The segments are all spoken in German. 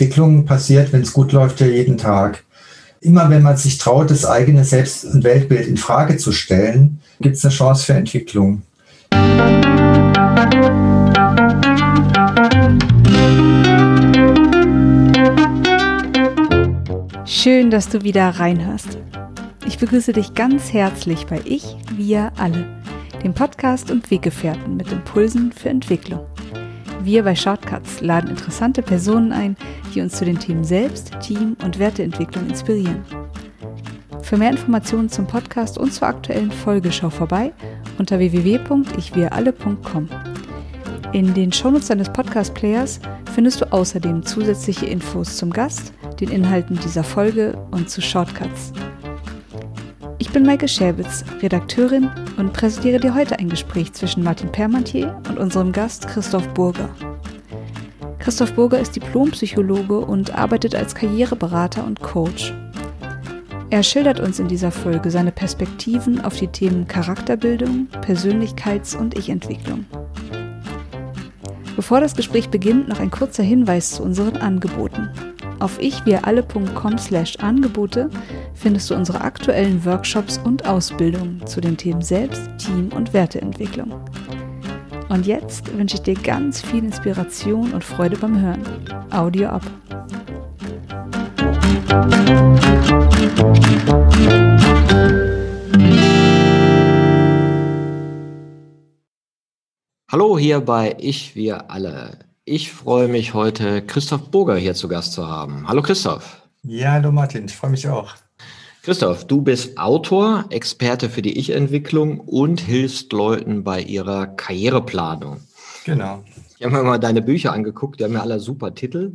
Entwicklung passiert, wenn es gut läuft, ja jeden Tag. Immer wenn man sich traut, das eigene Selbst- und Weltbild in Frage zu stellen, gibt es eine Chance für Entwicklung. Schön, dass du wieder reinhörst. Ich begrüße dich ganz herzlich bei Ich, Wir, Alle, dem Podcast und Weggefährten mit Impulsen für Entwicklung. Wir bei Shortcuts laden interessante Personen ein, die uns zu den Themen Selbst, Team und Werteentwicklung inspirieren. Für mehr Informationen zum Podcast und zur aktuellen Folge schau vorbei unter www.ichwiralle.com. In den Shownotes deines Podcast-Players findest du außerdem zusätzliche Infos zum Gast, den Inhalten dieser Folge und zu Shortcuts. Ich bin Maike Schäbitz, Redakteurin und präsentiere dir heute ein Gespräch zwischen Martin Permantier und unserem Gast Christoph Burger. Christoph Burger ist Diplompsychologe und arbeitet als Karriereberater und Coach. Er schildert uns in dieser Folge seine Perspektiven auf die Themen Charakterbildung, Persönlichkeits- und Ich-Entwicklung. Bevor das Gespräch beginnt, noch ein kurzer Hinweis zu unseren Angeboten. Auf ichwiralle.com slash Angebote findest du unsere aktuellen Workshops und Ausbildungen zu den Themen Selbst-, Team- und Werteentwicklung. Und jetzt wünsche ich dir ganz viel Inspiration und Freude beim Hören. Audio ab. Hallo hier bei Ich, wir alle. Ich freue mich heute, Christoph Burger hier zu Gast zu haben. Hallo Christoph. Ja, hallo Martin, ich freue mich auch. Christoph, du bist Autor, Experte für die Ich-Entwicklung und hilfst Leuten bei ihrer Karriereplanung. Genau. Ich habe mir mal deine Bücher angeguckt, die haben ja alle super Titel.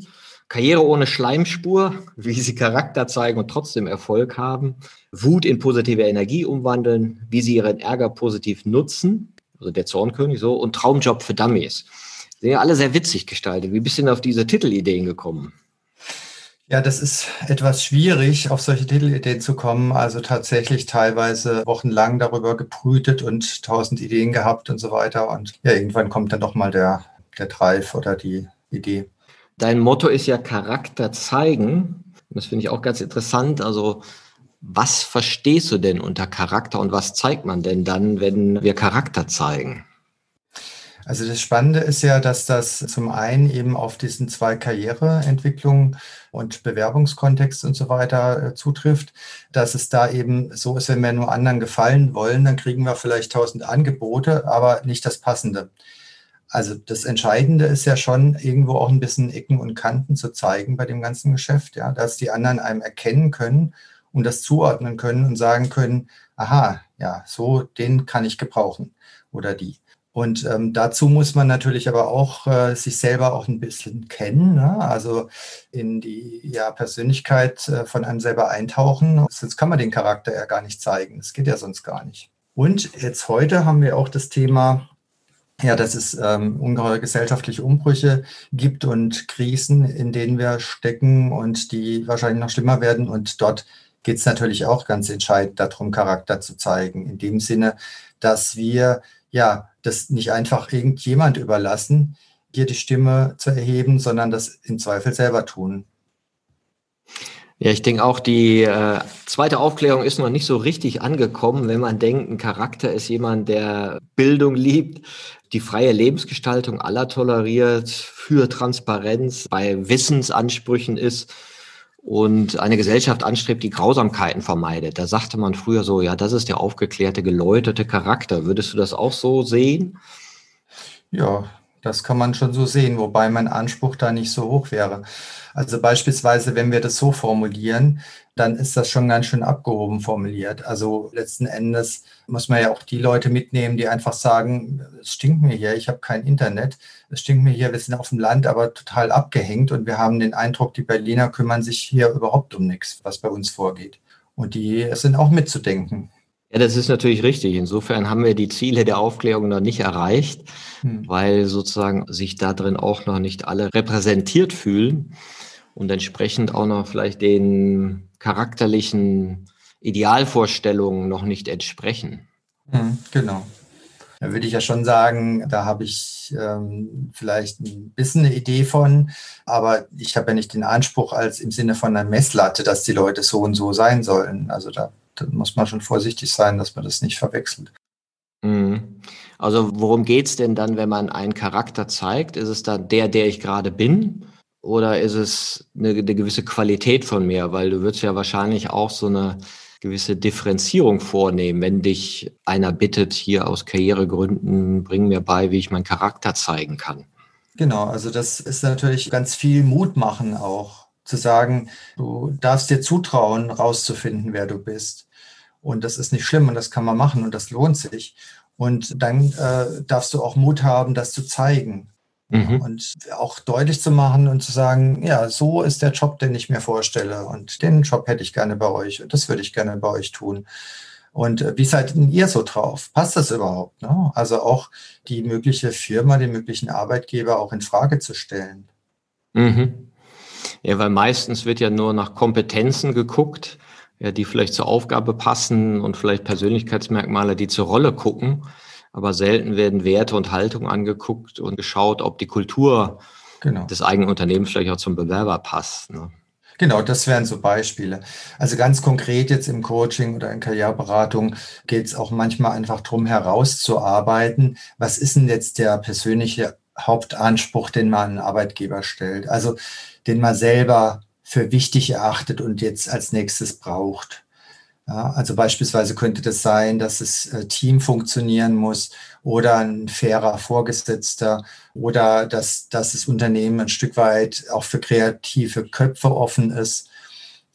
Karriere ohne Schleimspur, wie sie Charakter zeigen und trotzdem Erfolg haben. Wut in positive Energie umwandeln, wie sie ihren Ärger positiv nutzen. Also der Zornkönig so. Und Traumjob für Dummies sind ja alle sehr witzig gestaltet. Wie bist du denn auf diese Titelideen gekommen? Ja, das ist etwas schwierig, auf solche Titelideen zu kommen. Also tatsächlich teilweise wochenlang darüber gebrütet und tausend Ideen gehabt und so weiter. Und ja, irgendwann kommt dann doch mal der, der Drive oder die Idee. Dein Motto ist ja Charakter zeigen. Das finde ich auch ganz interessant. Also was verstehst du denn unter Charakter und was zeigt man denn dann, wenn wir Charakter zeigen? Also das Spannende ist ja, dass das zum einen eben auf diesen zwei Karriereentwicklungen und Bewerbungskontext und so weiter äh, zutrifft, dass es da eben so ist, wenn wir nur anderen gefallen wollen, dann kriegen wir vielleicht tausend Angebote, aber nicht das Passende. Also das Entscheidende ist ja schon, irgendwo auch ein bisschen Ecken und Kanten zu zeigen bei dem ganzen Geschäft, ja, dass die anderen einem erkennen können und das zuordnen können und sagen können, aha, ja, so den kann ich gebrauchen oder die. Und ähm, dazu muss man natürlich aber auch äh, sich selber auch ein bisschen kennen, ne? also in die ja, Persönlichkeit äh, von einem selber eintauchen. Sonst kann man den Charakter ja gar nicht zeigen. Das geht ja sonst gar nicht. Und jetzt heute haben wir auch das Thema, ja, dass es ähm, ungeheure gesellschaftliche Umbrüche gibt und Krisen, in denen wir stecken und die wahrscheinlich noch schlimmer werden. Und dort geht es natürlich auch ganz entscheidend darum, Charakter zu zeigen. In dem Sinne, dass wir ja das nicht einfach irgendjemand überlassen, hier die Stimme zu erheben, sondern das im Zweifel selber tun. Ja, ich denke auch, die äh, zweite Aufklärung ist noch nicht so richtig angekommen, wenn man denkt, ein Charakter ist jemand, der Bildung liebt, die freie Lebensgestaltung aller toleriert, für Transparenz bei Wissensansprüchen ist und eine Gesellschaft anstrebt, die Grausamkeiten vermeidet. Da sagte man früher so, ja, das ist der aufgeklärte, geläuterte Charakter. Würdest du das auch so sehen? Ja, das kann man schon so sehen, wobei mein Anspruch da nicht so hoch wäre. Also beispielsweise, wenn wir das so formulieren, dann ist das schon ganz schön abgehoben formuliert. Also letzten Endes muss man ja auch die Leute mitnehmen, die einfach sagen, es stinkt mir hier, ich habe kein Internet, es stinkt mir hier, wir sind auf dem Land, aber total abgehängt und wir haben den Eindruck, die Berliner kümmern sich hier überhaupt um nichts, was bei uns vorgeht. Und die sind auch mitzudenken. Ja, das ist natürlich richtig. Insofern haben wir die Ziele der Aufklärung noch nicht erreicht, hm. weil sozusagen sich da drin auch noch nicht alle repräsentiert fühlen und entsprechend auch noch vielleicht den charakterlichen Idealvorstellungen noch nicht entsprechen. Mhm, genau. Da würde ich ja schon sagen, da habe ich ähm, vielleicht ein bisschen eine Idee von, aber ich habe ja nicht den Anspruch als im Sinne von einer Messlatte, dass die Leute so und so sein sollen. Also da, da muss man schon vorsichtig sein, dass man das nicht verwechselt. Mhm. Also worum geht es denn dann, wenn man einen Charakter zeigt? Ist es dann der, der ich gerade bin? Oder ist es eine, eine gewisse Qualität von mir? Weil du würdest ja wahrscheinlich auch so eine gewisse Differenzierung vornehmen, wenn dich einer bittet, hier aus Karrieregründen, bring mir bei, wie ich meinen Charakter zeigen kann. Genau, also das ist natürlich ganz viel Mut machen auch, zu sagen, du darfst dir zutrauen, rauszufinden, wer du bist. Und das ist nicht schlimm und das kann man machen und das lohnt sich. Und dann äh, darfst du auch Mut haben, das zu zeigen. Mhm. Und auch deutlich zu machen und zu sagen, ja, so ist der Job, den ich mir vorstelle. Und den Job hätte ich gerne bei euch und das würde ich gerne bei euch tun. Und äh, wie seid denn ihr so drauf? Passt das überhaupt? Ne? Also auch die mögliche Firma, den möglichen Arbeitgeber auch in Frage zu stellen. Mhm. Ja, weil meistens wird ja nur nach Kompetenzen geguckt, ja, die vielleicht zur Aufgabe passen und vielleicht Persönlichkeitsmerkmale, die zur Rolle gucken aber selten werden Werte und Haltung angeguckt und geschaut, ob die Kultur genau. des eigenen Unternehmens vielleicht auch zum Bewerber passt. Ne? Genau, das wären so Beispiele. Also ganz konkret jetzt im Coaching oder in Karriereberatung geht es auch manchmal einfach darum, herauszuarbeiten, was ist denn jetzt der persönliche Hauptanspruch, den man an einen Arbeitgeber stellt, also den man selber für wichtig erachtet und jetzt als nächstes braucht. Ja, also beispielsweise könnte das sein, dass das äh, Team funktionieren muss oder ein fairer Vorgesetzter oder dass, dass das Unternehmen ein Stück weit auch für kreative Köpfe offen ist.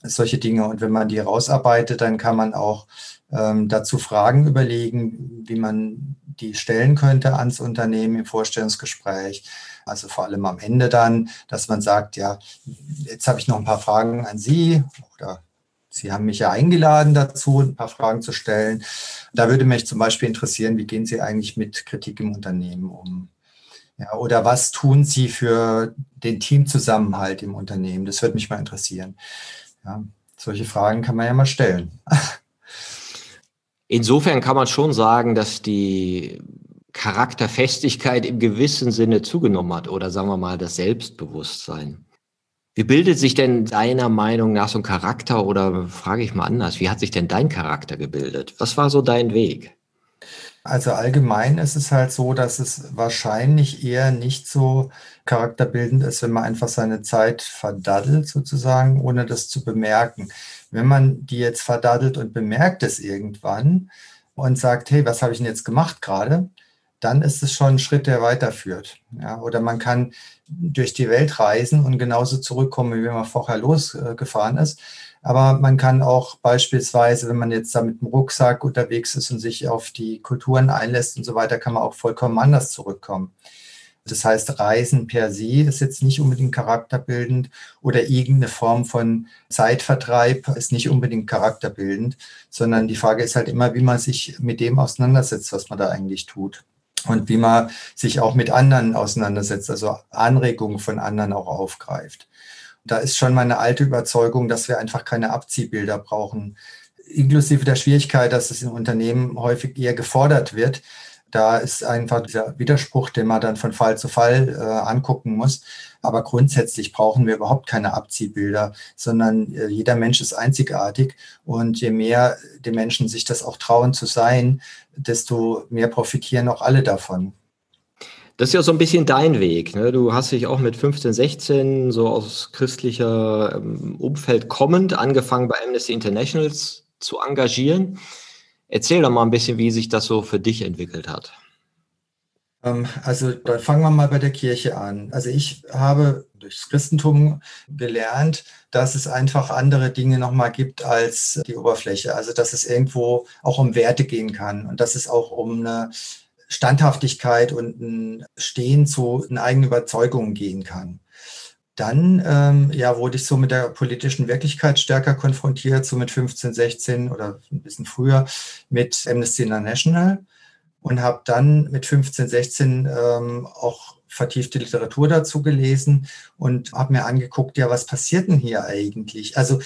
Solche Dinge. Und wenn man die rausarbeitet, dann kann man auch ähm, dazu Fragen überlegen, wie man die stellen könnte ans Unternehmen im Vorstellungsgespräch. Also vor allem am Ende dann, dass man sagt, ja, jetzt habe ich noch ein paar Fragen an Sie oder Sie haben mich ja eingeladen dazu, ein paar Fragen zu stellen. Da würde mich zum Beispiel interessieren, wie gehen Sie eigentlich mit Kritik im Unternehmen um? Ja, oder was tun Sie für den Teamzusammenhalt im Unternehmen? Das würde mich mal interessieren. Ja, solche Fragen kann man ja mal stellen. Insofern kann man schon sagen, dass die Charakterfestigkeit im gewissen Sinne zugenommen hat oder sagen wir mal das Selbstbewusstsein. Wie bildet sich denn deiner Meinung nach so ein Charakter oder frage ich mal anders, wie hat sich denn dein Charakter gebildet? Was war so dein Weg? Also allgemein ist es halt so, dass es wahrscheinlich eher nicht so charakterbildend ist, wenn man einfach seine Zeit verdaddelt sozusagen, ohne das zu bemerken. Wenn man die jetzt verdaddelt und bemerkt es irgendwann und sagt, hey, was habe ich denn jetzt gemacht gerade? Dann ist es schon ein Schritt, der weiterführt. Ja, oder man kann durch die Welt reisen und genauso zurückkommen, wie man vorher losgefahren ist. Aber man kann auch beispielsweise, wenn man jetzt da mit dem Rucksack unterwegs ist und sich auf die Kulturen einlässt und so weiter, kann man auch vollkommen anders zurückkommen. Das heißt, Reisen per se ist jetzt nicht unbedingt charakterbildend oder irgendeine Form von Zeitvertreib ist nicht unbedingt charakterbildend, sondern die Frage ist halt immer, wie man sich mit dem auseinandersetzt, was man da eigentlich tut und wie man sich auch mit anderen auseinandersetzt, also Anregungen von anderen auch aufgreift. Da ist schon meine alte Überzeugung, dass wir einfach keine Abziehbilder brauchen, inklusive der Schwierigkeit, dass es in Unternehmen häufig eher gefordert wird, da ist einfach dieser Widerspruch, den man dann von Fall zu Fall äh, angucken muss. Aber grundsätzlich brauchen wir überhaupt keine Abziehbilder, sondern äh, jeder Mensch ist einzigartig. Und je mehr die Menschen sich das auch trauen zu sein, desto mehr profitieren auch alle davon. Das ist ja so ein bisschen dein Weg. Ne? Du hast dich auch mit 15, 16 so aus christlicher ähm, Umfeld kommend angefangen bei Amnesty Internationals zu engagieren. Erzähl doch mal ein bisschen, wie sich das so für dich entwickelt hat. Ähm, also fangen wir mal bei der Kirche an. Also ich habe durchs Christentum gelernt, dass es einfach andere Dinge nochmal gibt als die Oberfläche. Also dass es irgendwo auch um Werte gehen kann und dass es auch um eine Standhaftigkeit und ein Stehen zu einer eigenen Überzeugungen gehen kann. Dann ähm, ja, wurde ich so mit der politischen Wirklichkeit stärker konfrontiert, so mit 15, 16 oder ein bisschen früher mit Amnesty International und habe dann mit 15, 16 ähm, auch vertiefte Literatur dazu gelesen und habe mir angeguckt, ja, was passiert denn hier eigentlich? Also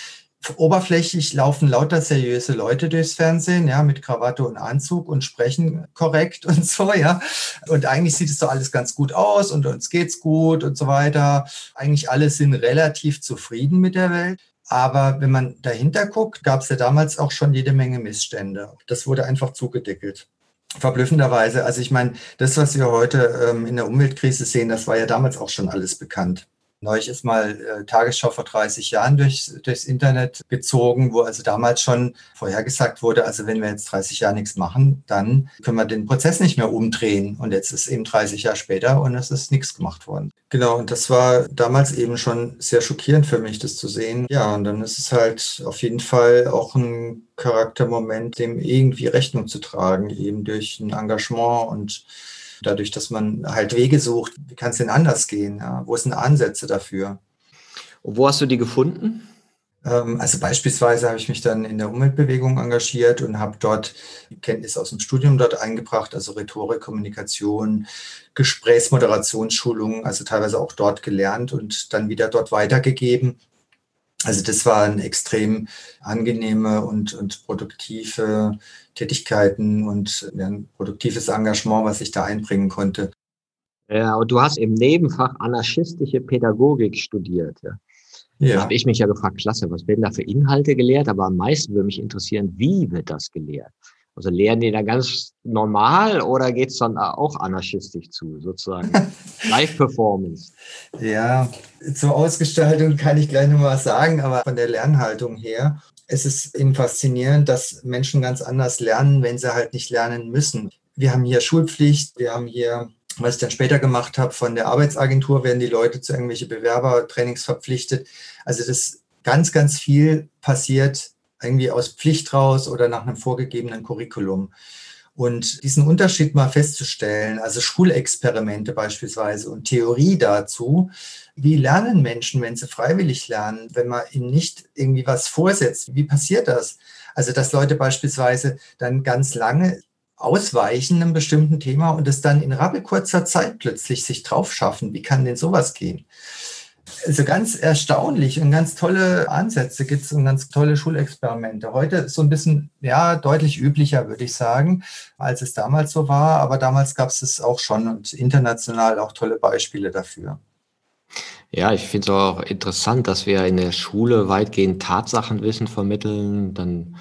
oberflächlich laufen lauter seriöse Leute durchs Fernsehen, ja, mit Krawatte und Anzug und sprechen korrekt und so, ja. Und eigentlich sieht es doch alles ganz gut aus und uns geht's gut und so weiter. Eigentlich alle sind relativ zufrieden mit der Welt. Aber wenn man dahinter guckt, gab es ja damals auch schon jede Menge Missstände. Das wurde einfach zugedeckelt. Verblüffenderweise. Also ich meine, das, was wir heute ähm, in der Umweltkrise sehen, das war ja damals auch schon alles bekannt. Neulich ist mal äh, Tagesschau vor 30 Jahren durchs, durchs Internet gezogen, wo also damals schon vorhergesagt wurde, also wenn wir jetzt 30 Jahre nichts machen, dann können wir den Prozess nicht mehr umdrehen. Und jetzt ist eben 30 Jahre später und es ist nichts gemacht worden. Genau, und das war damals eben schon sehr schockierend für mich, das zu sehen. Ja, und dann ist es halt auf jeden Fall auch ein Charaktermoment, dem irgendwie Rechnung zu tragen, eben durch ein Engagement und dadurch, dass man halt Wege sucht, wie kann es denn anders gehen? Ja? Wo sind Ansätze dafür? Und wo hast du die gefunden? Ähm, also beispielsweise habe ich mich dann in der Umweltbewegung engagiert und habe dort Kenntnisse aus dem Studium dort eingebracht, also Rhetorik, Kommunikation, Gesprächsmoderationsschulungen, also teilweise auch dort gelernt und dann wieder dort weitergegeben. Also das waren extrem angenehme und, und produktive Tätigkeiten und ein produktives Engagement, was ich da einbringen konnte. Ja, und du hast im Nebenfach anarchistische Pädagogik studiert. Ja. Ja. Da habe ich mich ja gefragt, klasse, was werden da für Inhalte gelehrt? Aber am meisten würde mich interessieren, wie wird das gelehrt? Also lehren die da ganz normal oder geht es dann auch anarchistisch zu, sozusagen? Live-Performance. Ja, zur Ausgestaltung kann ich gleich nochmal sagen, aber von der Lernhaltung her es ist eben faszinierend, dass Menschen ganz anders lernen, wenn sie halt nicht lernen müssen. Wir haben hier Schulpflicht, wir haben hier, was ich dann später gemacht habe, von der Arbeitsagentur werden die Leute zu irgendwelche Bewerbertrainings verpflichtet. Also das ganz, ganz viel passiert irgendwie aus Pflicht raus oder nach einem vorgegebenen Curriculum. Und diesen Unterschied mal festzustellen, also Schulexperimente beispielsweise und Theorie dazu, wie lernen Menschen, wenn sie freiwillig lernen, wenn man ihnen nicht irgendwie was vorsetzt? Wie passiert das? Also, dass Leute beispielsweise dann ganz lange ausweichen einem bestimmten Thema und es dann in rappelkurzer Zeit plötzlich sich drauf schaffen. Wie kann denn sowas gehen? Also ganz erstaunlich und ganz tolle Ansätze gibt es und ganz tolle Schulexperimente. Heute ist so ein bisschen, ja, deutlich üblicher, würde ich sagen, als es damals so war. Aber damals gab es es auch schon und international auch tolle Beispiele dafür. Ja, ich finde es auch interessant, dass wir in der Schule weitgehend Tatsachenwissen vermitteln, dann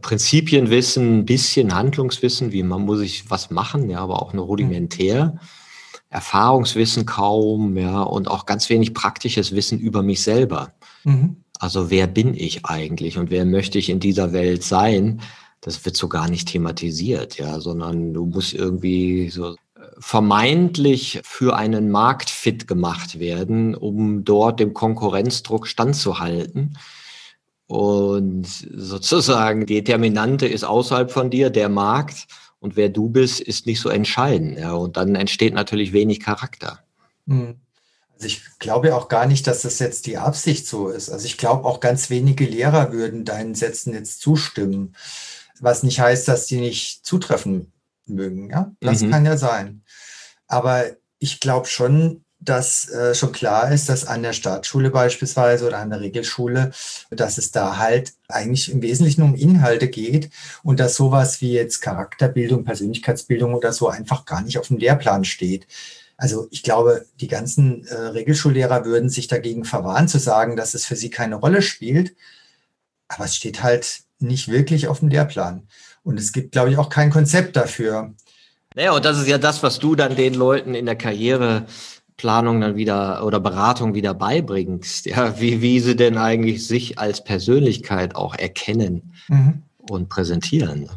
Prinzipienwissen, ein bisschen Handlungswissen, wie man muss ich was machen, ja, aber auch nur rudimentär. Mhm. Erfahrungswissen kaum, ja, und auch ganz wenig praktisches Wissen über mich selber. Mhm. Also wer bin ich eigentlich und wer möchte ich in dieser Welt sein? Das wird so gar nicht thematisiert, ja, sondern du musst irgendwie so äh, vermeintlich für einen Markt fit gemacht werden, um dort dem Konkurrenzdruck standzuhalten. Und sozusagen die Determinante ist außerhalb von dir, der Markt und wer du bist, ist nicht so entscheidend. Ja, und dann entsteht natürlich wenig Charakter. Hm. Also ich glaube auch gar nicht, dass das jetzt die Absicht so ist. Also ich glaube auch ganz wenige Lehrer würden deinen Sätzen jetzt zustimmen, was nicht heißt, dass die nicht zutreffen mögen. Ja, das mhm. kann ja sein. Aber ich glaube schon, dass äh, schon klar ist, dass an der Staatsschule beispielsweise oder an der Regelschule, dass es da halt eigentlich im Wesentlichen um Inhalte geht und dass sowas wie jetzt Charakterbildung, Persönlichkeitsbildung oder so einfach gar nicht auf dem Lehrplan steht. Also ich glaube, die ganzen äh, Regelschullehrer würden sich dagegen verwahren zu sagen, dass es für sie keine Rolle spielt. Aber es steht halt nicht wirklich auf dem Lehrplan. Und es gibt, glaube ich, auch kein Konzept dafür. Naja, und das ist ja das, was du dann den Leuten in der Karriere Planung dann wieder oder Beratung wieder beibringst, ja, wie, wie sie denn eigentlich sich als Persönlichkeit auch erkennen mhm. und präsentieren.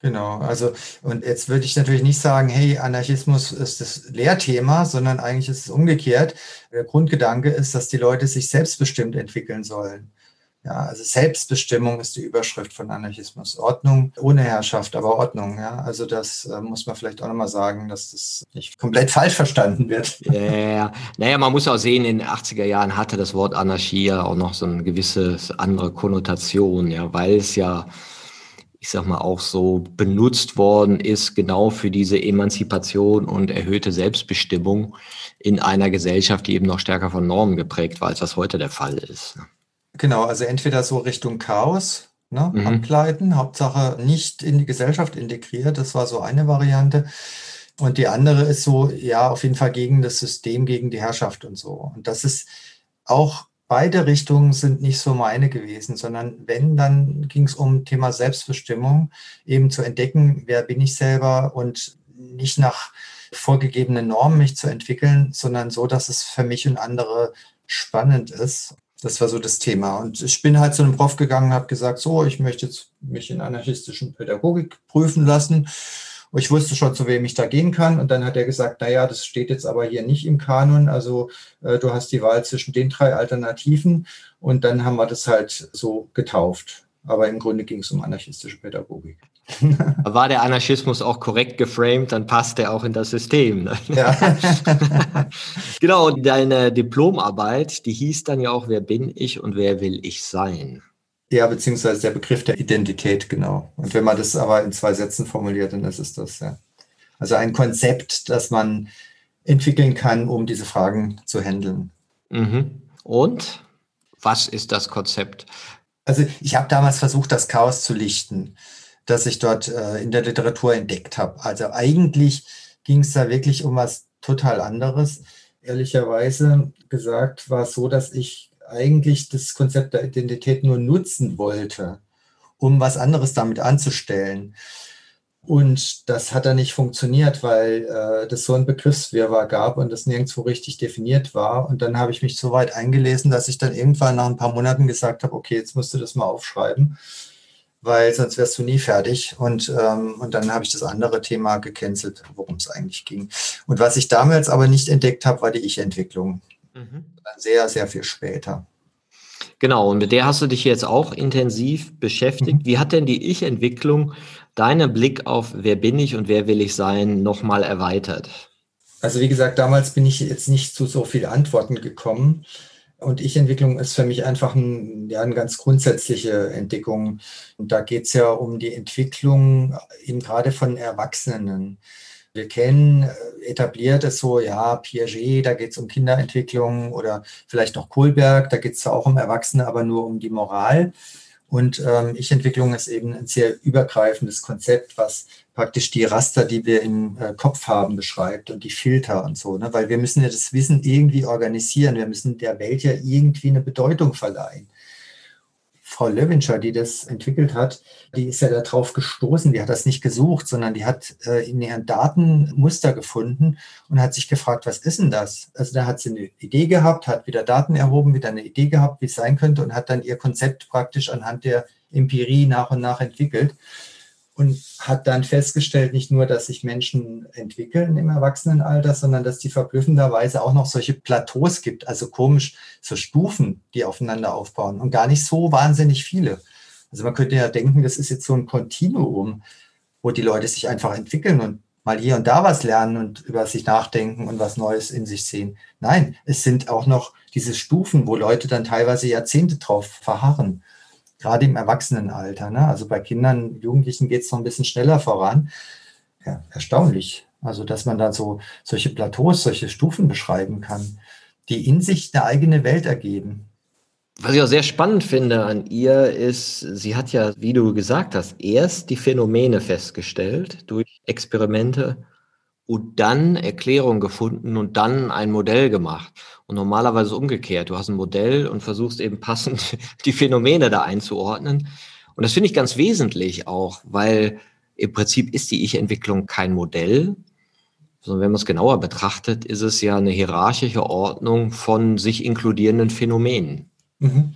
Genau, also und jetzt würde ich natürlich nicht sagen, hey, Anarchismus ist das Lehrthema, sondern eigentlich ist es umgekehrt. Der Grundgedanke ist, dass die Leute sich selbstbestimmt entwickeln sollen. Ja, also Selbstbestimmung ist die Überschrift von Anarchismus. Ordnung ohne Herrschaft, aber Ordnung. Ja, also das äh, muss man vielleicht auch nochmal sagen, dass das nicht komplett falsch verstanden wird. Ja, ja, naja, man muss auch sehen, in den 80er Jahren hatte das Wort Anarchie ja auch noch so eine gewisse andere Konnotation, ja, weil es ja ich sag mal, auch so benutzt worden ist, genau für diese Emanzipation und erhöhte Selbstbestimmung in einer Gesellschaft, die eben noch stärker von Normen geprägt war, als das heute der Fall ist. Genau, also entweder so Richtung Chaos ne, mhm. abgleiten, Hauptsache nicht in die Gesellschaft integriert, das war so eine Variante. Und die andere ist so, ja, auf jeden Fall gegen das System, gegen die Herrschaft und so. Und das ist auch beide Richtungen sind nicht so meine gewesen, sondern wenn, dann ging es um Thema Selbstbestimmung, eben zu entdecken, wer bin ich selber und nicht nach vorgegebenen Normen mich zu entwickeln, sondern so, dass es für mich und andere spannend ist. Das war so das Thema. Und ich bin halt zu einem Prof gegangen, habe gesagt, so, ich möchte jetzt mich in anarchistischen Pädagogik prüfen lassen. Und ich wusste schon, zu wem ich da gehen kann. Und dann hat er gesagt, naja, das steht jetzt aber hier nicht im Kanon. Also äh, du hast die Wahl zwischen den drei Alternativen. Und dann haben wir das halt so getauft. Aber im Grunde ging es um anarchistische Pädagogik. War der Anarchismus auch korrekt geframed, dann passt er auch in das System. Ne? Ja. genau, deine Diplomarbeit, die hieß dann ja auch, wer bin ich und wer will ich sein? Ja, beziehungsweise der Begriff der Identität, genau. Und wenn man das aber in zwei Sätzen formuliert, dann ist es das, ja. Also ein Konzept, das man entwickeln kann, um diese Fragen zu handeln. Mhm. Und was ist das Konzept? Also ich habe damals versucht, das Chaos zu lichten, das ich dort äh, in der Literatur entdeckt habe. Also eigentlich ging es da wirklich um was total anderes. Ehrlicherweise gesagt war es so, dass ich eigentlich das Konzept der Identität nur nutzen wollte, um was anderes damit anzustellen. Und das hat dann nicht funktioniert, weil äh, das so ein Begriffswirrwarr gab und das nirgendwo richtig definiert war. Und dann habe ich mich so weit eingelesen, dass ich dann irgendwann nach ein paar Monaten gesagt habe, okay, jetzt musst du das mal aufschreiben, weil sonst wärst du nie fertig. Und, ähm, und dann habe ich das andere Thema gecancelt, worum es eigentlich ging. Und was ich damals aber nicht entdeckt habe, war die Ich-Entwicklung. Mhm. Sehr, sehr viel später. Genau, und mit der hast du dich jetzt auch intensiv beschäftigt. Mhm. Wie hat denn die Ich-Entwicklung deinen Blick auf wer bin ich und wer will ich sein nochmal erweitert? Also wie gesagt, damals bin ich jetzt nicht zu so vielen Antworten gekommen. Und Ich-Entwicklung ist für mich einfach ein, ja, eine ganz grundsätzliche Entdeckung. Und da geht es ja um die Entwicklung eben gerade von Erwachsenen. Wir kennen äh, etabliert es so, ja, Piaget, da geht es um Kinderentwicklung oder vielleicht noch Kohlberg, da geht es auch um Erwachsene, aber nur um die Moral. Und ähm, Ich-Entwicklung ist eben ein sehr übergreifendes Konzept, was praktisch die Raster, die wir im äh, Kopf haben, beschreibt und die Filter und so. Ne? Weil wir müssen ja das Wissen irgendwie organisieren. Wir müssen der Welt ja irgendwie eine Bedeutung verleihen. Frau Löwinscher, die das entwickelt hat, die ist ja darauf gestoßen, die hat das nicht gesucht, sondern die hat äh, in ihren Daten Muster gefunden und hat sich gefragt, was ist denn das? Also da hat sie eine Idee gehabt, hat wieder Daten erhoben, wieder eine Idee gehabt, wie es sein könnte und hat dann ihr Konzept praktisch anhand der Empirie nach und nach entwickelt und hat dann festgestellt, nicht nur, dass sich Menschen entwickeln im Erwachsenenalter, sondern dass die verblüffenderweise auch noch solche Plateaus gibt, also komisch, so Stufen, die aufeinander aufbauen und gar nicht so wahnsinnig viele. Also man könnte ja denken, das ist jetzt so ein Kontinuum, wo die Leute sich einfach entwickeln und mal hier und da was lernen und über sich nachdenken und was Neues in sich sehen. Nein, es sind auch noch diese Stufen, wo Leute dann teilweise Jahrzehnte drauf verharren gerade im Erwachsenenalter. Ne? Also bei Kindern, Jugendlichen geht es noch ein bisschen schneller voran. Ja, erstaunlich. Also, dass man da so solche Plateaus, solche Stufen beschreiben kann, die in sich eine eigene Welt ergeben. Was ich auch sehr spannend finde an ihr ist, sie hat ja, wie du gesagt hast, erst die Phänomene festgestellt durch Experimente und dann Erklärung gefunden und dann ein Modell gemacht. Und normalerweise umgekehrt. Du hast ein Modell und versuchst eben passend die Phänomene da einzuordnen. Und das finde ich ganz wesentlich auch, weil im Prinzip ist die Ich-Entwicklung kein Modell, sondern wenn man es genauer betrachtet, ist es ja eine hierarchische Ordnung von sich inkludierenden Phänomenen. Mhm.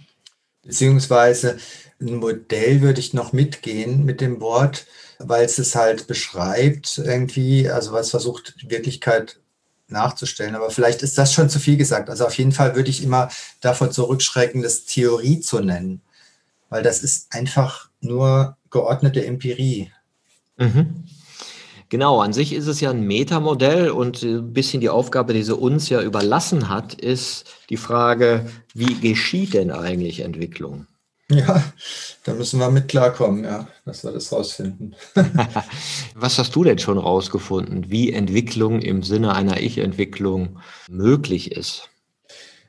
Beziehungsweise ein Modell würde ich noch mitgehen mit dem Wort, weil es es halt beschreibt irgendwie, also was versucht, die Wirklichkeit nachzustellen. Aber vielleicht ist das schon zu viel gesagt. Also auf jeden Fall würde ich immer davor zurückschrecken, das Theorie zu nennen, weil das ist einfach nur geordnete Empirie. Mhm. Genau, an sich ist es ja ein Metamodell und ein bisschen die Aufgabe, die sie uns ja überlassen hat, ist die Frage, wie geschieht denn eigentlich Entwicklung? Ja, da müssen wir mit klarkommen, ja, dass wir das rausfinden. Was hast du denn schon rausgefunden, wie Entwicklung im Sinne einer Ich-Entwicklung möglich ist?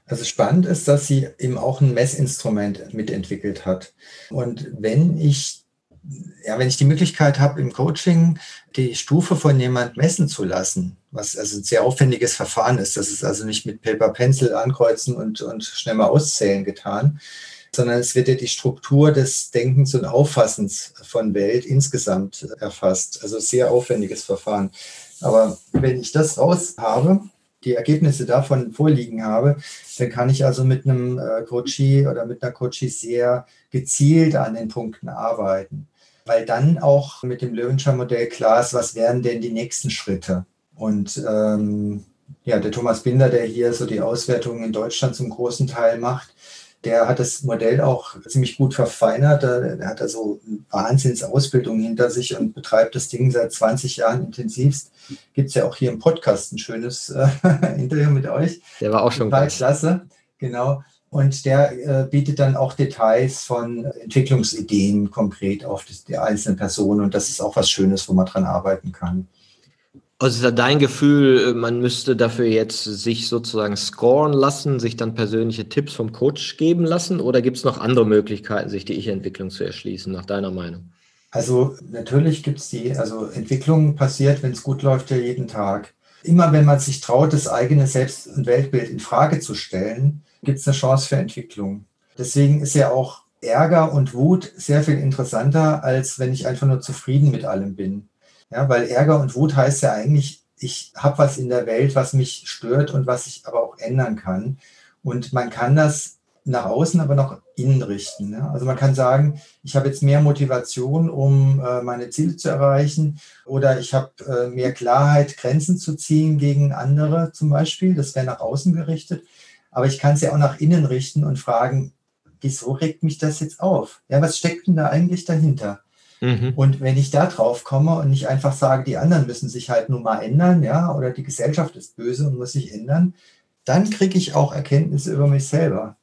Also spannend ist, dass sie eben auch ein Messinstrument mitentwickelt hat. Und wenn ich ja, wenn ich die Möglichkeit habe, im Coaching die Stufe von jemand messen zu lassen, was also ein sehr aufwendiges Verfahren ist, das ist also nicht mit Paper Pencil ankreuzen und, und schnell mal auszählen getan, sondern es wird ja die Struktur des Denkens und Auffassens von Welt insgesamt erfasst. Also sehr aufwendiges Verfahren. Aber wenn ich das raus habe, die Ergebnisse davon vorliegen habe, dann kann ich also mit einem äh, Coachie oder mit einer Coachie sehr gezielt an den Punkten arbeiten weil dann auch mit dem Löwenscher Modell klar ist, was wären denn die nächsten Schritte. Und ähm, ja, der Thomas Binder, der hier so die Auswertungen in Deutschland zum großen Teil macht, der hat das Modell auch ziemlich gut verfeinert. Er hat also Wahnsinnsausbildung hinter sich und betreibt das Ding seit 20 Jahren intensivst. Gibt es ja auch hier im Podcast ein schönes äh, Interview mit euch. Der war auch schon klasse. Genau. Und der äh, bietet dann auch Details von Entwicklungsideen konkret auf die, die einzelnen Personen. Und das ist auch was Schönes, wo man dran arbeiten kann. Also ist da dein Gefühl, man müsste dafür jetzt sich sozusagen scoren lassen, sich dann persönliche Tipps vom Coach geben lassen? Oder gibt es noch andere Möglichkeiten, sich die Ich-Entwicklung zu erschließen, nach deiner Meinung? Also natürlich gibt es die, also Entwicklung passiert, wenn es gut läuft, ja jeden Tag. Immer wenn man sich traut, das eigene Selbst- und Weltbild in Frage zu stellen, gibt es eine Chance für Entwicklung. Deswegen ist ja auch Ärger und Wut sehr viel interessanter, als wenn ich einfach nur zufrieden mit allem bin. Ja, weil Ärger und Wut heißt ja eigentlich, ich habe was in der Welt, was mich stört und was ich aber auch ändern kann. Und man kann das nach außen, aber noch innen richten. Ne? Also man kann sagen, ich habe jetzt mehr Motivation, um äh, meine Ziele zu erreichen oder ich habe äh, mehr Klarheit, Grenzen zu ziehen gegen andere zum Beispiel. Das wäre nach außen gerichtet. Aber ich kann es ja auch nach innen richten und fragen, wieso regt mich das jetzt auf? Ja, was steckt denn da eigentlich dahinter? Mhm. Und wenn ich da drauf komme und nicht einfach sage, die anderen müssen sich halt nur mal ändern, ja, oder die Gesellschaft ist böse und muss sich ändern, dann kriege ich auch Erkenntnisse über mich selber.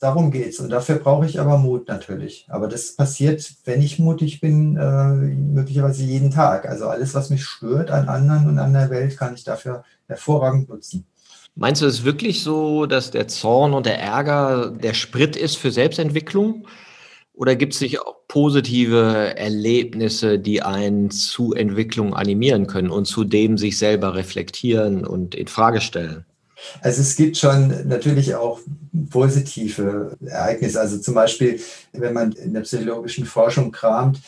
Darum geht es. Und dafür brauche ich aber Mut natürlich. Aber das passiert, wenn ich mutig bin, äh, möglicherweise jeden Tag. Also alles, was mich stört an anderen und an der Welt, kann ich dafür hervorragend nutzen. Meinst du es wirklich so, dass der Zorn und der Ärger der Sprit ist für Selbstentwicklung? Oder gibt es sich auch positive Erlebnisse, die einen zu Entwicklung animieren können und zudem sich selber reflektieren und in Frage stellen? Also es gibt schon natürlich auch positive Ereignisse. Also zum Beispiel, wenn man in der psychologischen Forschung kramt,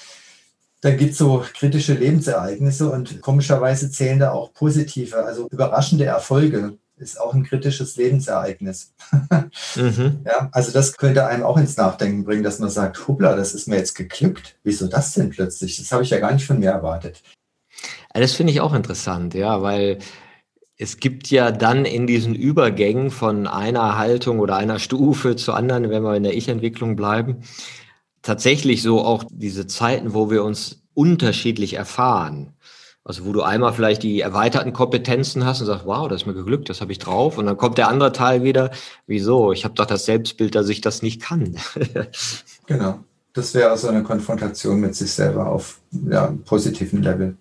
da gibt es so kritische Lebensereignisse und komischerweise zählen da auch positive, also überraschende Erfolge ist auch ein kritisches Lebensereignis. mhm. ja, also das könnte einem auch ins Nachdenken bringen, dass man sagt, hoppla, das ist mir jetzt geglückt. Wieso das denn plötzlich? Das habe ich ja gar nicht von mir erwartet. Das finde ich auch interessant, ja, weil es gibt ja dann in diesen Übergängen von einer Haltung oder einer Stufe zur anderen, wenn wir in der Ich-Entwicklung bleiben, tatsächlich so auch diese Zeiten, wo wir uns unterschiedlich erfahren. Also wo du einmal vielleicht die erweiterten Kompetenzen hast und sagst, wow, das ist mir geglückt, das habe ich drauf. Und dann kommt der andere Teil wieder, wieso? Ich habe doch das Selbstbild, dass ich das nicht kann. genau. Das wäre so eine Konfrontation mit sich selber auf ja, einem positiven Level.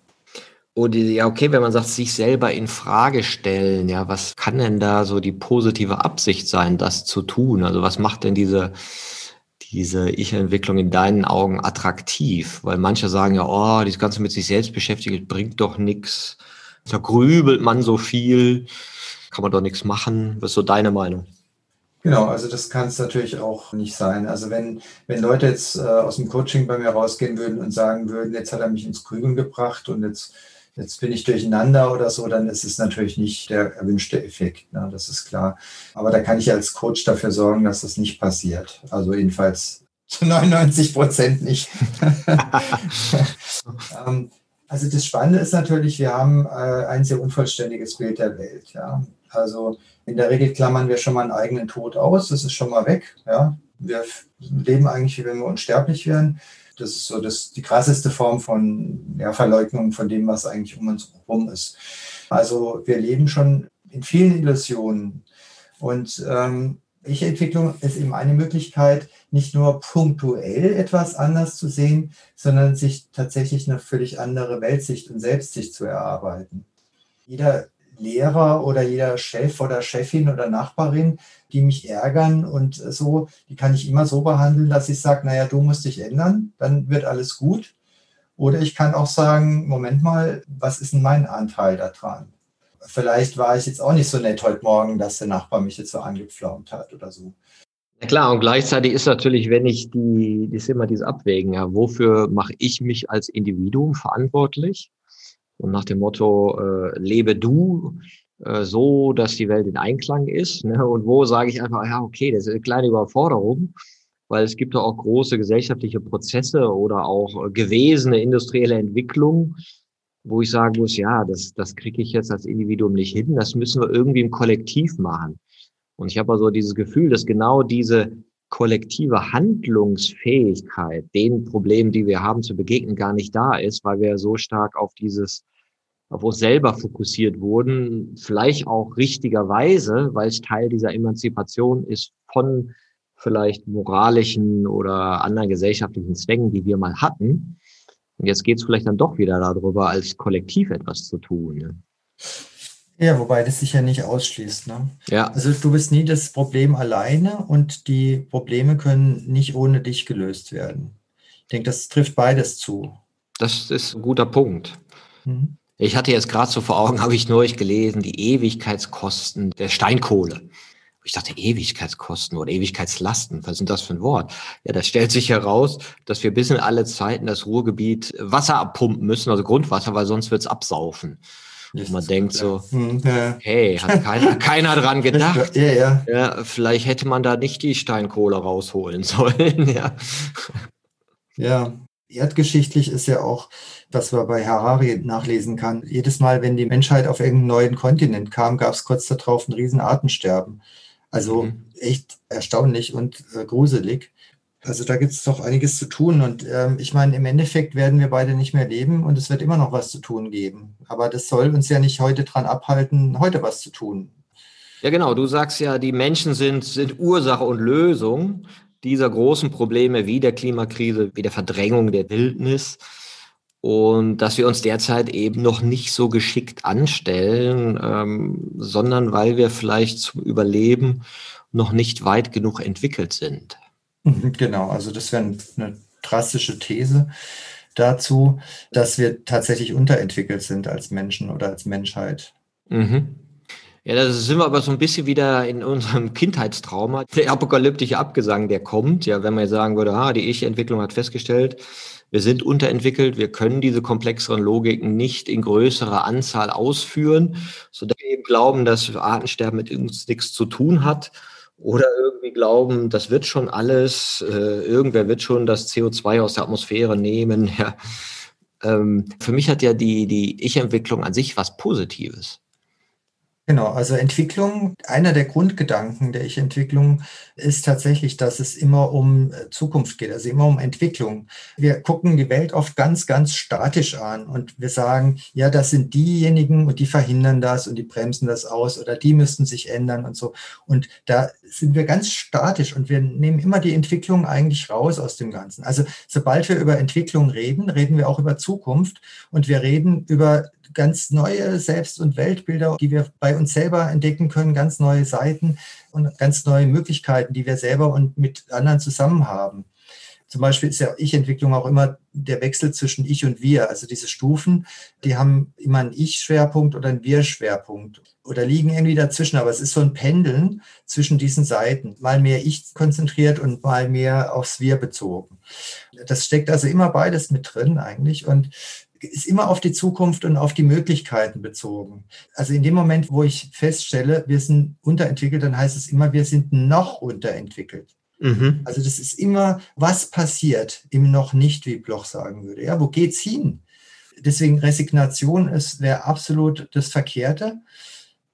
Und ja, okay, wenn man sagt, sich selber in Frage stellen, ja, was kann denn da so die positive Absicht sein, das zu tun? Also was macht denn diese diese Ich-Entwicklung in deinen Augen attraktiv? Weil manche sagen ja, oh, das Ganze mit sich selbst beschäftigt bringt doch nichts. Da grübelt man so viel, kann man doch nichts machen. Was ist so deine Meinung? Genau, also das kann es natürlich auch nicht sein. Also wenn, wenn Leute jetzt äh, aus dem Coaching bei mir rausgehen würden und sagen würden, jetzt hat er mich ins Grübeln gebracht und jetzt jetzt bin ich durcheinander oder so, dann ist es natürlich nicht der erwünschte Effekt. Ne? Das ist klar. Aber da kann ich als Coach dafür sorgen, dass das nicht passiert. Also jedenfalls zu 99 Prozent nicht. Ähm, also das Spannende ist natürlich, wir haben äh, ein sehr unvollständiges Bild der Welt. Ja? Also in der Regel klammern wir schon mal einen eigenen Tod aus, das ist schon mal weg. Ja? Wir leben eigentlich, wie wenn wir unsterblich wären. Das ist so das, die krasseste Form von ja, Verleugnung von dem, was eigentlich um uns herum ist. Also wir leben schon in vielen Illusionen. Und ähm, Ich-Entwicklung ist eben eine Möglichkeit, nicht nur punktuell etwas anders zu sehen, sondern sich tatsächlich eine völlig andere Weltsicht und Selbstsicht zu erarbeiten. Jeder Lehrer oder jeder Chef oder Chefin oder Nachbarin, die mich ärgern und so, die kann ich immer so behandeln, dass ich sage, naja, du musst dich ändern, dann wird alles gut. Oder ich kann auch sagen, Moment mal, was ist denn mein Anteil daran? Vielleicht war ich jetzt auch nicht so nett heute Morgen, dass der Nachbar mich jetzt so angepflaumt hat oder so. Ja klar, und gleichzeitig ist natürlich, wenn ich die, das ist immer dieses Abwägen, ja, wofür mache ich mich als Individuum verantwortlich? Und nach dem Motto, äh, lebe du äh, so, dass die Welt in Einklang ist. Ne? Und wo sage ich einfach, ja, okay, das ist eine kleine Überforderung, weil es gibt ja auch große gesellschaftliche Prozesse oder auch gewesene industrielle Entwicklungen, wo ich sagen muss, ja, das, das kriege ich jetzt als Individuum nicht hin, das müssen wir irgendwie im Kollektiv machen. Und ich habe also dieses Gefühl, dass genau diese kollektive Handlungsfähigkeit den Problemen, die wir haben, zu begegnen, gar nicht da ist, weil wir so stark auf dieses, auf uns selber fokussiert wurden, vielleicht auch richtigerweise, weil es Teil dieser Emanzipation ist von vielleicht moralischen oder anderen gesellschaftlichen Zwängen, die wir mal hatten. Und jetzt geht es vielleicht dann doch wieder darüber, als Kollektiv etwas zu tun. Ne? Ja, wobei das sich ja nicht ausschließt. Ne? Ja. Also du bist nie das Problem alleine und die Probleme können nicht ohne dich gelöst werden. Ich denke, das trifft beides zu. Das ist ein guter Punkt. Mhm. Ich hatte jetzt gerade so vor Augen, habe ich neulich gelesen, die Ewigkeitskosten der Steinkohle. Ich dachte, Ewigkeitskosten oder Ewigkeitslasten, was sind das für ein Wort? Ja, das stellt sich heraus, dass wir bis in alle Zeiten das Ruhrgebiet Wasser abpumpen müssen, also Grundwasser, weil sonst wird's absaufen. Und man denkt so, hm, hey, hat keiner, keiner dran gedacht. Ja, ja. ja, vielleicht hätte man da nicht die Steinkohle rausholen sollen. ja. ja, erdgeschichtlich ist ja auch, was man bei Harari nachlesen kann. Jedes Mal, wenn die Menschheit auf irgendeinen neuen Kontinent kam, gab es kurz darauf ein riesen Artensterben. Also mhm. echt erstaunlich und äh, gruselig. Also da gibt es doch einiges zu tun. Und ähm, ich meine, im Endeffekt werden wir beide nicht mehr leben und es wird immer noch was zu tun geben. Aber das soll uns ja nicht heute dran abhalten, heute was zu tun. Ja, genau. Du sagst ja, die Menschen sind, sind Ursache und Lösung dieser großen Probleme wie der Klimakrise, wie der Verdrängung der Wildnis und dass wir uns derzeit eben noch nicht so geschickt anstellen, ähm, sondern weil wir vielleicht zum Überleben noch nicht weit genug entwickelt sind. Mhm, genau, also das wäre eine drastische These dazu, dass wir tatsächlich unterentwickelt sind als Menschen oder als Menschheit. Mhm. Ja, da sind wir aber so ein bisschen wieder in unserem Kindheitstrauma. Der apokalyptische Abgesang, der kommt, ja, wenn man sagen würde, ah, die Ich-Entwicklung hat festgestellt, wir sind unterentwickelt, wir können diese komplexeren Logiken nicht in größerer Anzahl ausführen, sodass wir eben glauben, dass Artensterben mit uns nichts zu tun hat oder irgendwie glauben, das wird schon alles, äh, irgendwer wird schon das CO2 aus der Atmosphäre nehmen. Ja. Ähm, für mich hat ja die, die Ich-Entwicklung an sich was Positives. Genau, also Entwicklung, einer der Grundgedanken der Ich-Entwicklung ist tatsächlich, dass es immer um äh, Zukunft geht, also immer um Entwicklung. Wir gucken die Welt oft ganz, ganz statisch an und wir sagen, ja, das sind diejenigen und die verhindern das und die bremsen das aus oder die müssten sich ändern und so. Und da sind wir ganz statisch und wir nehmen immer die Entwicklung eigentlich raus aus dem Ganzen. Also sobald wir über Entwicklung reden, reden wir auch über Zukunft und wir reden über ganz neue Selbst- und Weltbilder, die wir bei uns selber entdecken können, ganz neue Seiten und ganz neue Möglichkeiten, die wir selber und mit anderen zusammen haben. Zum Beispiel ist ja Ich-Entwicklung auch immer der Wechsel zwischen Ich und Wir. Also diese Stufen, die haben immer einen Ich-Schwerpunkt oder einen Wir-Schwerpunkt oder liegen irgendwie dazwischen. Aber es ist so ein Pendeln zwischen diesen Seiten. Mal mehr Ich konzentriert und mal mehr aufs Wir bezogen. Das steckt also immer beides mit drin eigentlich. Und ist immer auf die Zukunft und auf die Möglichkeiten bezogen. Also in dem Moment, wo ich feststelle, wir sind unterentwickelt, dann heißt es immer, wir sind noch unterentwickelt. Mhm. Also das ist immer, was passiert im noch nicht, wie Bloch sagen würde. Ja, wo geht's hin? Deswegen Resignation ist wäre absolut das Verkehrte.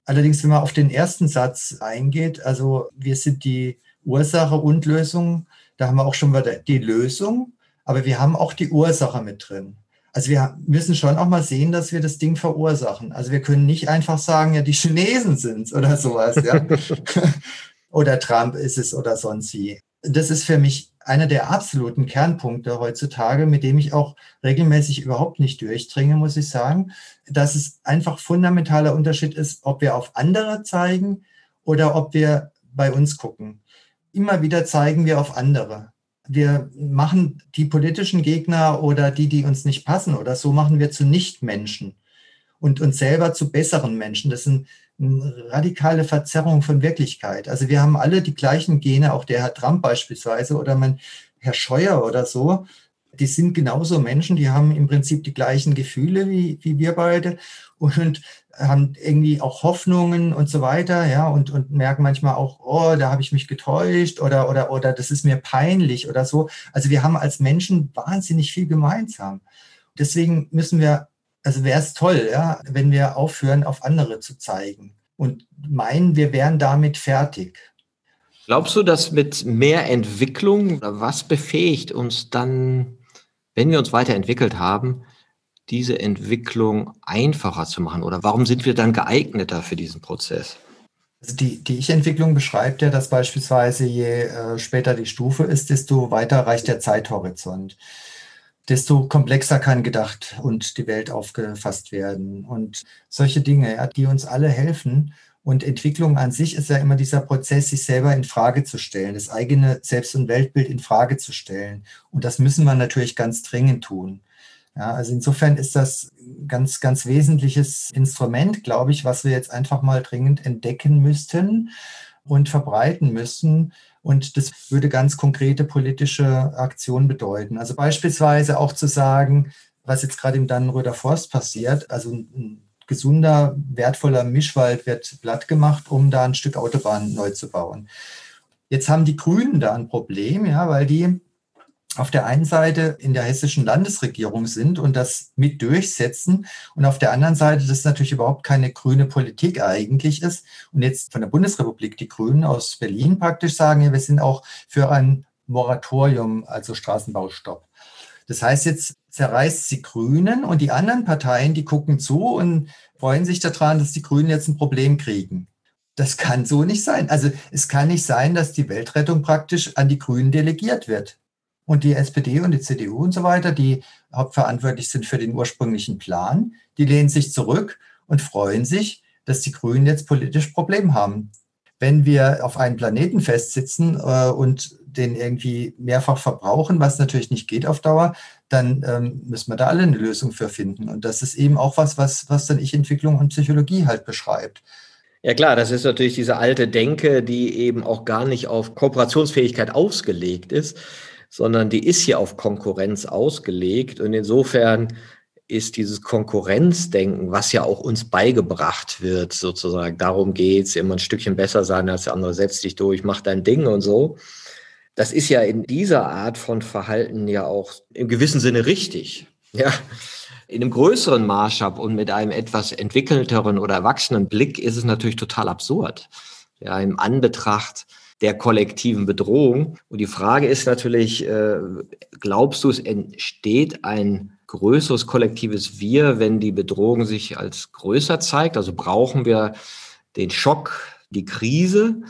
Allerdings, wenn man auf den ersten Satz eingeht, also wir sind die Ursache und Lösung, da haben wir auch schon wieder die Lösung, aber wir haben auch die Ursache mit drin. Also wir müssen schon auch mal sehen, dass wir das Ding verursachen. Also wir können nicht einfach sagen, ja, die Chinesen sind es oder sowas, ja. oder Trump ist es oder sonst wie. das ist für mich einer der absoluten Kernpunkte heutzutage, mit dem ich auch regelmäßig überhaupt nicht durchdringe, muss ich sagen, dass es einfach fundamentaler Unterschied ist, ob wir auf andere zeigen oder ob wir bei uns gucken. Immer wieder zeigen wir auf andere. Wir machen die politischen Gegner oder die, die uns nicht passen oder so, machen wir zu Nichtmenschen und uns selber zu besseren Menschen. Das sind eine radikale Verzerrung von Wirklichkeit. Also wir haben alle die gleichen Gene, auch der Herr Trump beispielsweise oder mein Herr Scheuer oder so. Die sind genauso Menschen, die haben im Prinzip die gleichen Gefühle wie, wie wir beide und haben irgendwie auch Hoffnungen und so weiter, ja, und, und merken manchmal auch, oh, da habe ich mich getäuscht oder, oder, oder das ist mir peinlich oder so. Also wir haben als Menschen wahnsinnig viel gemeinsam. Deswegen müssen wir also wäre es toll, ja, wenn wir aufhören, auf andere zu zeigen und meinen, wir wären damit fertig. Glaubst du, dass mit mehr Entwicklung, was befähigt uns dann, wenn wir uns weiterentwickelt haben, diese Entwicklung einfacher zu machen? Oder warum sind wir dann geeigneter für diesen Prozess? Also die, die Ich-Entwicklung beschreibt ja, dass beispielsweise je äh, später die Stufe ist, desto weiter reicht der Zeithorizont desto komplexer kann gedacht und die Welt aufgefasst werden. Und solche Dinge, die uns alle helfen. Und Entwicklung an sich ist ja immer dieser Prozess, sich selber in Frage zu stellen, das eigene Selbst- und Weltbild in Frage zu stellen. Und das müssen wir natürlich ganz dringend tun. Ja, also insofern ist das ganz, ganz wesentliches Instrument, glaube ich, was wir jetzt einfach mal dringend entdecken müssten und verbreiten müssen, und das würde ganz konkrete politische Aktionen bedeuten. Also beispielsweise auch zu sagen, was jetzt gerade im Dannenröder Forst passiert, also ein gesunder, wertvoller Mischwald wird platt gemacht, um da ein Stück Autobahn neu zu bauen. Jetzt haben die Grünen da ein Problem, ja, weil die auf der einen Seite in der hessischen Landesregierung sind und das mit durchsetzen und auf der anderen Seite das natürlich überhaupt keine grüne Politik eigentlich ist und jetzt von der Bundesrepublik die Grünen aus Berlin praktisch sagen, ja, wir sind auch für ein Moratorium, also Straßenbaustopp. Das heißt, jetzt zerreißt sie Grünen und die anderen Parteien, die gucken zu und freuen sich daran, dass die Grünen jetzt ein Problem kriegen. Das kann so nicht sein. Also es kann nicht sein, dass die Weltrettung praktisch an die Grünen delegiert wird. Und die SPD und die CDU und so weiter, die hauptverantwortlich sind für den ursprünglichen Plan, die lehnen sich zurück und freuen sich, dass die Grünen jetzt politisch Problem haben. Wenn wir auf einen Planeten festsitzen äh, und den irgendwie mehrfach verbrauchen, was natürlich nicht geht auf Dauer, dann ähm, müssen wir da alle eine Lösung für finden. Und das ist eben auch was, was, was dann Ich-Entwicklung und Psychologie halt beschreibt. Ja klar, das ist natürlich diese alte Denke, die eben auch gar nicht auf Kooperationsfähigkeit ausgelegt ist sondern die ist hier auf Konkurrenz ausgelegt. Und insofern ist dieses Konkurrenzdenken, was ja auch uns beigebracht wird, sozusagen, darum geht es, immer ein Stückchen besser sein als der andere, setz dich durch, mach dein Ding und so. Das ist ja in dieser Art von Verhalten ja auch im gewissen Sinne richtig. Ja. In einem größeren Maßstab und mit einem etwas entwickelteren oder erwachsenen Blick ist es natürlich total absurd. Ja, im Anbetracht der kollektiven Bedrohung. Und die Frage ist natürlich, äh, glaubst du, es entsteht ein größeres kollektives Wir, wenn die Bedrohung sich als größer zeigt? Also brauchen wir den Schock, die Krise?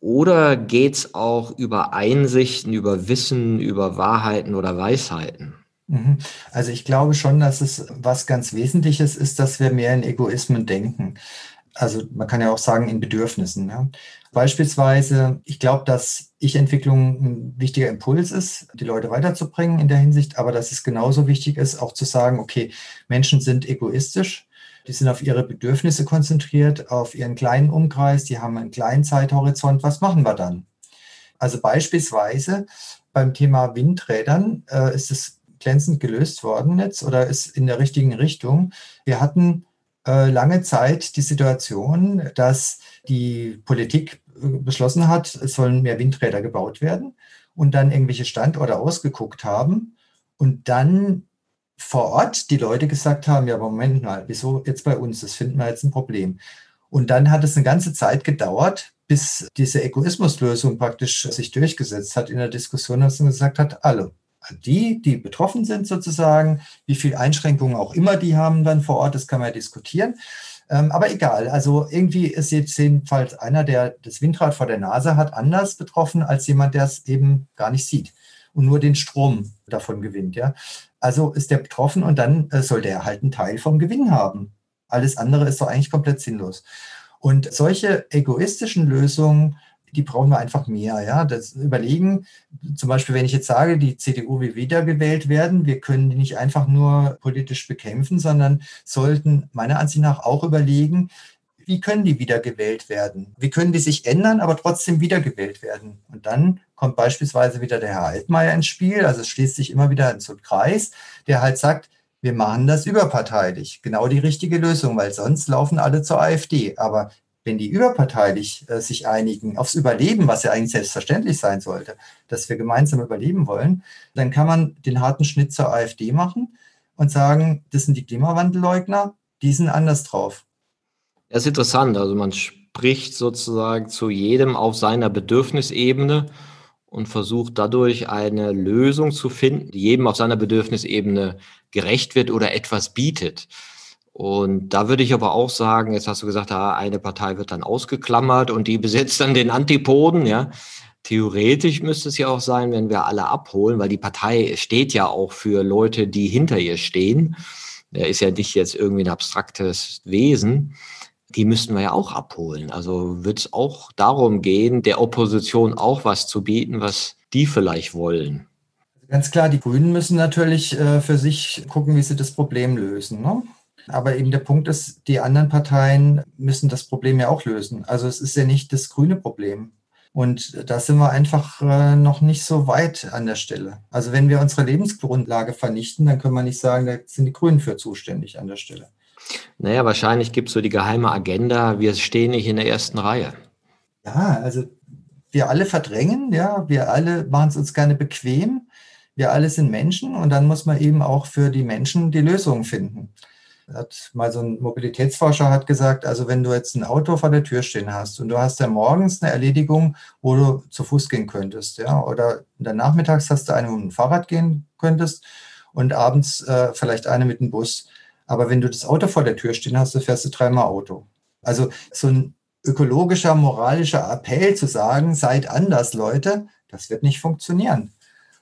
Oder geht es auch über Einsichten, über Wissen, über Wahrheiten oder Weisheiten? Mhm. Also ich glaube schon, dass es was ganz Wesentliches ist, dass wir mehr in Egoismen denken. Also man kann ja auch sagen in Bedürfnissen. Ja. Beispielsweise, ich glaube, dass Ich-Entwicklung ein wichtiger Impuls ist, die Leute weiterzubringen in der Hinsicht, aber dass es genauso wichtig ist, auch zu sagen, okay, Menschen sind egoistisch, die sind auf ihre Bedürfnisse konzentriert, auf ihren kleinen Umkreis, die haben einen kleinen Zeithorizont. Was machen wir dann? Also beispielsweise beim Thema Windrädern äh, ist es glänzend gelöst worden jetzt oder ist in der richtigen Richtung. Wir hatten äh, lange Zeit die Situation, dass die Politik äh, beschlossen hat, es sollen mehr Windräder gebaut werden und dann irgendwelche Standorte ausgeguckt haben und dann vor Ort die Leute gesagt haben, ja, aber Moment mal, wieso jetzt bei uns? Das finden wir jetzt ein Problem. Und dann hat es eine ganze Zeit gedauert, bis diese Egoismuslösung praktisch sich durchgesetzt hat in der Diskussion, dass man gesagt hat, alle, die, die betroffen sind sozusagen, wie viel Einschränkungen auch immer die haben dann vor Ort, das kann man ja diskutieren. Ähm, aber egal, also irgendwie ist jetzt jedenfalls einer, der das Windrad vor der Nase hat, anders betroffen als jemand, der es eben gar nicht sieht und nur den Strom davon gewinnt. Ja? Also ist der betroffen und dann äh, soll der halt einen Teil vom Gewinn haben. Alles andere ist doch eigentlich komplett sinnlos. Und solche egoistischen Lösungen, die brauchen wir einfach mehr. Ja, das überlegen, zum Beispiel, wenn ich jetzt sage, die CDU will wiedergewählt werden, wir können die nicht einfach nur politisch bekämpfen, sondern sollten meiner Ansicht nach auch überlegen, wie können die wiedergewählt werden? Wie können die sich ändern, aber trotzdem wiedergewählt werden? Und dann kommt beispielsweise wieder der Herr Altmaier ins Spiel. Also es schließt sich immer wieder in so einen Kreis, der halt sagt, wir machen das überparteilich. Genau die richtige Lösung, weil sonst laufen alle zur AfD. Aber wenn die überparteilich äh, sich einigen aufs Überleben, was ja eigentlich selbstverständlich sein sollte, dass wir gemeinsam überleben wollen, dann kann man den harten Schnitt zur AfD machen und sagen, das sind die Klimawandelleugner, die sind anders drauf. Das ist interessant. Also man spricht sozusagen zu jedem auf seiner Bedürfnisebene und versucht dadurch eine Lösung zu finden, die jedem auf seiner Bedürfnisebene gerecht wird oder etwas bietet. Und da würde ich aber auch sagen, jetzt hast du gesagt, eine Partei wird dann ausgeklammert und die besetzt dann den Antipoden, ja. Theoretisch müsste es ja auch sein, wenn wir alle abholen, weil die Partei steht ja auch für Leute, die hinter ihr stehen. Er ist ja nicht jetzt irgendwie ein abstraktes Wesen die müssten wir ja auch abholen. Also wird es auch darum gehen, der Opposition auch was zu bieten, was die vielleicht wollen. Ganz klar, die Grünen müssen natürlich äh, für sich gucken, wie sie das Problem lösen. Ne? Aber eben der Punkt ist, die anderen Parteien müssen das Problem ja auch lösen. Also es ist ja nicht das grüne Problem. Und da sind wir einfach äh, noch nicht so weit an der Stelle. Also wenn wir unsere Lebensgrundlage vernichten, dann können wir nicht sagen, da sind die Grünen für zuständig an der Stelle. Naja, wahrscheinlich gibt es so die geheime Agenda, wir stehen nicht in der ersten Reihe. Ja, also wir alle verdrängen, ja, wir alle machen es uns gerne bequem, wir alle sind Menschen und dann muss man eben auch für die Menschen die Lösung finden. Hat mal so ein Mobilitätsforscher hat gesagt, also wenn du jetzt ein Auto vor der Tür stehen hast und du hast ja morgens eine Erledigung, wo du zu Fuß gehen könntest, ja, oder dann nachmittags hast du eine, wo du dem Fahrrad gehen könntest und abends äh, vielleicht eine mit dem Bus aber wenn du das Auto vor der Tür stehen hast, dann fährst du dreimal Auto. Also so ein ökologischer, moralischer Appell zu sagen, seid anders, Leute, das wird nicht funktionieren.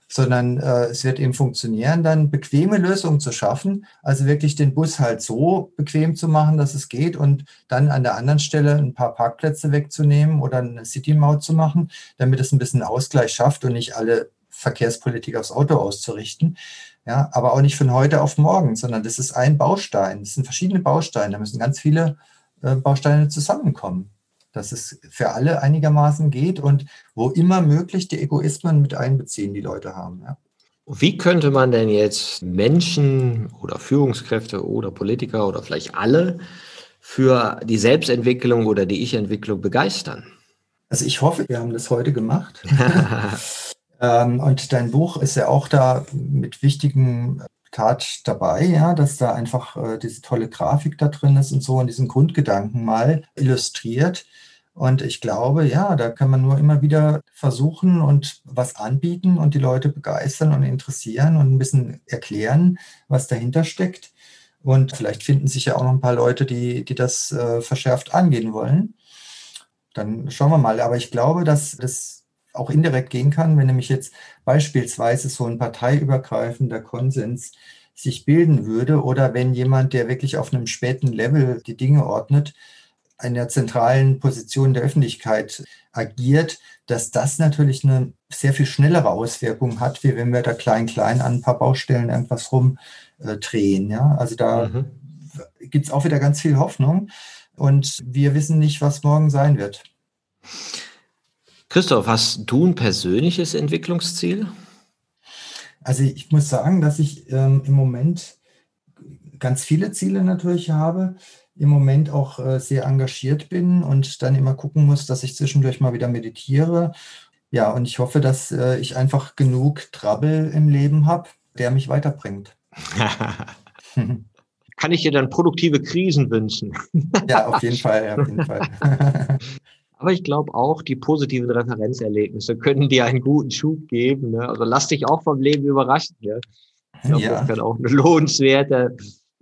Sondern äh, es wird eben funktionieren, dann bequeme Lösungen zu schaffen, also wirklich den Bus halt so bequem zu machen, dass es geht und dann an der anderen Stelle ein paar Parkplätze wegzunehmen oder eine City-Maut zu machen, damit es ein bisschen Ausgleich schafft und nicht alle Verkehrspolitik aufs Auto auszurichten. Ja, aber auch nicht von heute auf morgen, sondern das ist ein Baustein. Das sind verschiedene Bausteine. Da müssen ganz viele äh, Bausteine zusammenkommen, dass es für alle einigermaßen geht und wo immer möglich die Egoismen mit einbeziehen, die Leute haben. Ja. Wie könnte man denn jetzt Menschen oder Führungskräfte oder Politiker oder vielleicht alle für die Selbstentwicklung oder die Ich-Entwicklung begeistern? Also ich hoffe, wir haben das heute gemacht. Ähm, und dein Buch ist ja auch da mit wichtigen Tat dabei, ja, dass da einfach äh, diese tolle Grafik da drin ist und so und diesen Grundgedanken mal illustriert. Und ich glaube, ja, da kann man nur immer wieder versuchen und was anbieten und die Leute begeistern und interessieren und ein bisschen erklären, was dahinter steckt. Und vielleicht finden sich ja auch noch ein paar Leute, die, die das äh, verschärft angehen wollen. Dann schauen wir mal. Aber ich glaube, dass das auch indirekt gehen kann, wenn nämlich jetzt beispielsweise so ein parteiübergreifender Konsens sich bilden würde oder wenn jemand, der wirklich auf einem späten Level die Dinge ordnet, einer zentralen Position der Öffentlichkeit agiert, dass das natürlich eine sehr viel schnellere Auswirkung hat, wie wenn wir da klein-klein an ein paar Baustellen irgendwas rumdrehen. Ja? Also da mhm. gibt es auch wieder ganz viel Hoffnung und wir wissen nicht, was morgen sein wird. Christoph, hast du ein persönliches Entwicklungsziel? Also ich muss sagen, dass ich ähm, im Moment ganz viele Ziele natürlich habe, im Moment auch äh, sehr engagiert bin und dann immer gucken muss, dass ich zwischendurch mal wieder meditiere. Ja, und ich hoffe, dass äh, ich einfach genug Trouble im Leben habe, der mich weiterbringt. Kann ich dir dann produktive Krisen wünschen? ja, auf jeden Fall, auf jeden Fall. Aber ich glaube auch, die positiven Referenzerlebnisse können dir einen guten Schub geben. Ne? Also lass dich auch vom Leben überraschen. Ja? Ich glaube, ja. das kann auch eine lohnenswerte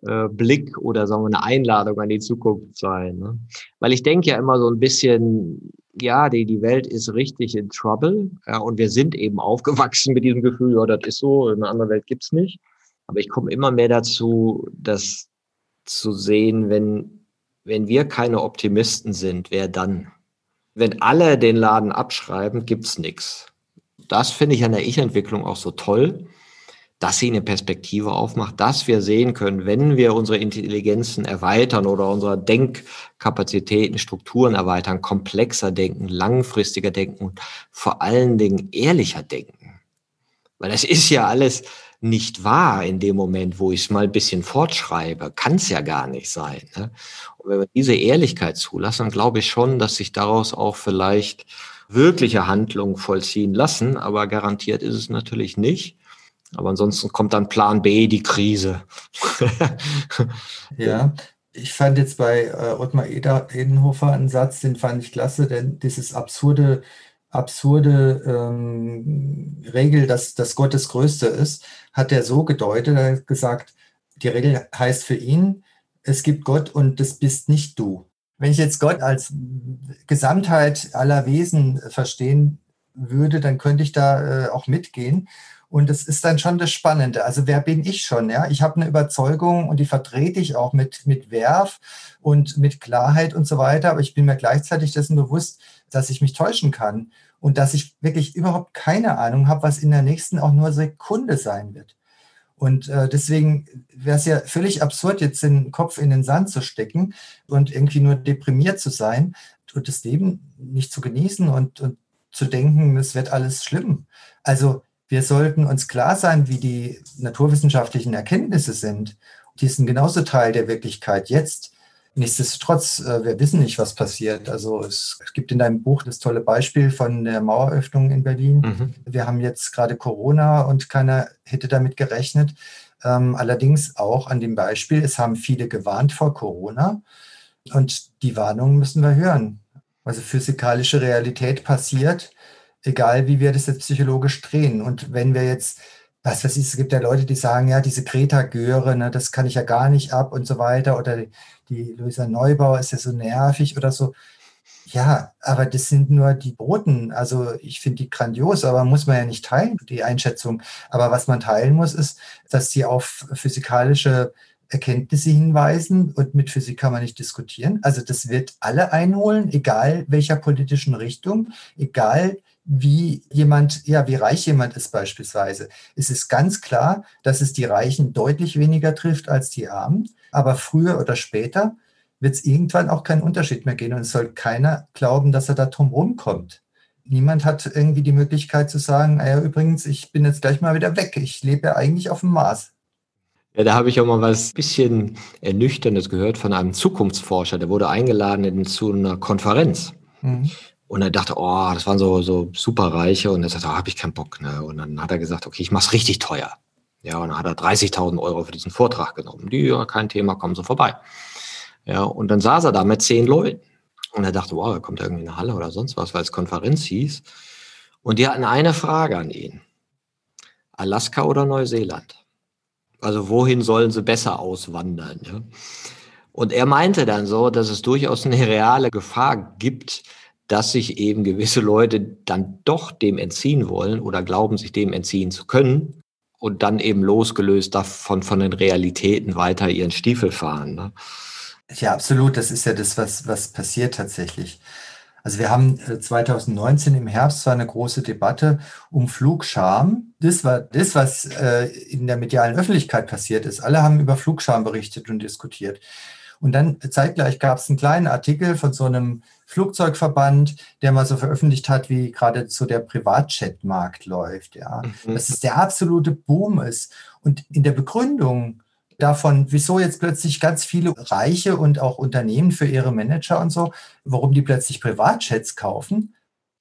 äh, Blick oder sagen wir eine Einladung an die Zukunft sein. Ne? Weil ich denke ja immer so ein bisschen, ja, die, die Welt ist richtig in Trouble ja, und wir sind eben aufgewachsen mit diesem Gefühl, ja, das ist so, eine andere Welt gibt's nicht. Aber ich komme immer mehr dazu, das zu sehen, wenn, wenn wir keine Optimisten sind, wer dann? Wenn alle den Laden abschreiben, gibt's nichts. Das finde ich an der Ich-Entwicklung auch so toll, dass sie eine Perspektive aufmacht, dass wir sehen können, wenn wir unsere Intelligenzen erweitern oder unsere Denkkapazitäten, Strukturen erweitern, komplexer denken, langfristiger denken und vor allen Dingen ehrlicher denken. Weil das ist ja alles nicht wahr in dem Moment, wo ich es mal ein bisschen fortschreibe. Kann es ja gar nicht sein. Ne? Und wenn wir diese Ehrlichkeit zulassen, dann glaube ich schon, dass sich daraus auch vielleicht wirkliche Handlungen vollziehen lassen. Aber garantiert ist es natürlich nicht. Aber ansonsten kommt dann Plan B, die Krise. ja, ich fand jetzt bei äh, Ottmar Edenhofer einen Satz, den fand ich klasse, denn dieses absurde, absurde ähm, Regel, dass, dass Gott das Größte ist, hat er so gedeutet, er hat gesagt, die Regel heißt für ihn, es gibt Gott und das bist nicht du. Wenn ich jetzt Gott als Gesamtheit aller Wesen verstehen würde, dann könnte ich da äh, auch mitgehen. Und das ist dann schon das Spannende. Also wer bin ich schon? Ja, ich habe eine Überzeugung und die vertrete ich auch mit, mit Werf und mit Klarheit und so weiter. Aber ich bin mir gleichzeitig dessen bewusst, dass ich mich täuschen kann und dass ich wirklich überhaupt keine Ahnung habe, was in der nächsten auch nur Sekunde sein wird. Und äh, deswegen wäre es ja völlig absurd, jetzt den Kopf in den Sand zu stecken und irgendwie nur deprimiert zu sein und das Leben nicht zu genießen und, und zu denken, es wird alles schlimm. Also wir sollten uns klar sein, wie die naturwissenschaftlichen Erkenntnisse sind. Die sind genauso Teil der Wirklichkeit jetzt. Nichtsdestotrotz, äh, wir wissen nicht, was passiert. Also es, gibt in deinem Buch das tolle Beispiel von der Maueröffnung in Berlin. Mhm. Wir haben jetzt gerade Corona und keiner hätte damit gerechnet. Ähm, allerdings auch an dem Beispiel, es haben viele gewarnt vor Corona und die Warnungen müssen wir hören. Also physikalische Realität passiert, egal wie wir das jetzt psychologisch drehen. Und wenn wir jetzt was weiß ich, es gibt ja Leute, die sagen, ja, diese Greta-Göre, ne, das kann ich ja gar nicht ab und so weiter. Oder die, die Luisa Neubauer ist ja so nervig oder so. Ja, aber das sind nur die Boten. Also ich finde die grandios, aber muss man ja nicht teilen, die Einschätzung. Aber was man teilen muss, ist, dass sie auf physikalische Erkenntnisse hinweisen und mit Physik kann man nicht diskutieren. Also das wird alle einholen, egal welcher politischen Richtung, egal wie jemand, ja, wie reich jemand ist beispielsweise. Es ist ganz klar, dass es die Reichen deutlich weniger trifft als die Armen. Aber früher oder später wird es irgendwann auch keinen Unterschied mehr gehen. Und es soll keiner glauben, dass er da drum rumkommt. Niemand hat irgendwie die Möglichkeit zu sagen, ja, übrigens, ich bin jetzt gleich mal wieder weg. Ich lebe ja eigentlich auf dem Mars. Ja, da habe ich auch mal was bisschen Ernüchterndes gehört von einem Zukunftsforscher. Der wurde eingeladen in, zu einer Konferenz. Mhm. Und er dachte, oh, das waren so, so superreiche. Und er sagte, oh, habe ich keinen Bock. Ne? Und dann hat er gesagt, okay, ich mache es richtig teuer. Ja, und dann hat er 30.000 Euro für diesen Vortrag genommen. Die, ja, kein Thema, kommen Sie vorbei. Ja, und dann saß er da mit zehn Leuten. Und er dachte, wow, er kommt irgendwie in eine Halle oder sonst was, weil es Konferenz hieß. Und die hatten eine Frage an ihn. Alaska oder Neuseeland? Also wohin sollen sie besser auswandern? Ja? Und er meinte dann so, dass es durchaus eine reale Gefahr gibt, dass sich eben gewisse Leute dann doch dem entziehen wollen oder glauben, sich dem entziehen zu können und dann eben losgelöst davon von den Realitäten weiter ihren Stiefel fahren. Ne? Ja, absolut. Das ist ja das, was, was passiert tatsächlich. Also wir haben 2019 äh, im Herbst war eine große Debatte um Flugscham. Das war das, was äh, in der medialen Öffentlichkeit passiert ist. Alle haben über Flugscham berichtet und diskutiert. Und dann zeitgleich gab es einen kleinen Artikel von so einem Flugzeugverband, der mal so veröffentlicht hat, wie gerade so der Privatjet-Markt läuft. Ja, mhm. dass es der absolute Boom ist. Und in der Begründung davon, wieso jetzt plötzlich ganz viele Reiche und auch Unternehmen für ihre Manager und so, warum die plötzlich Privatjets kaufen,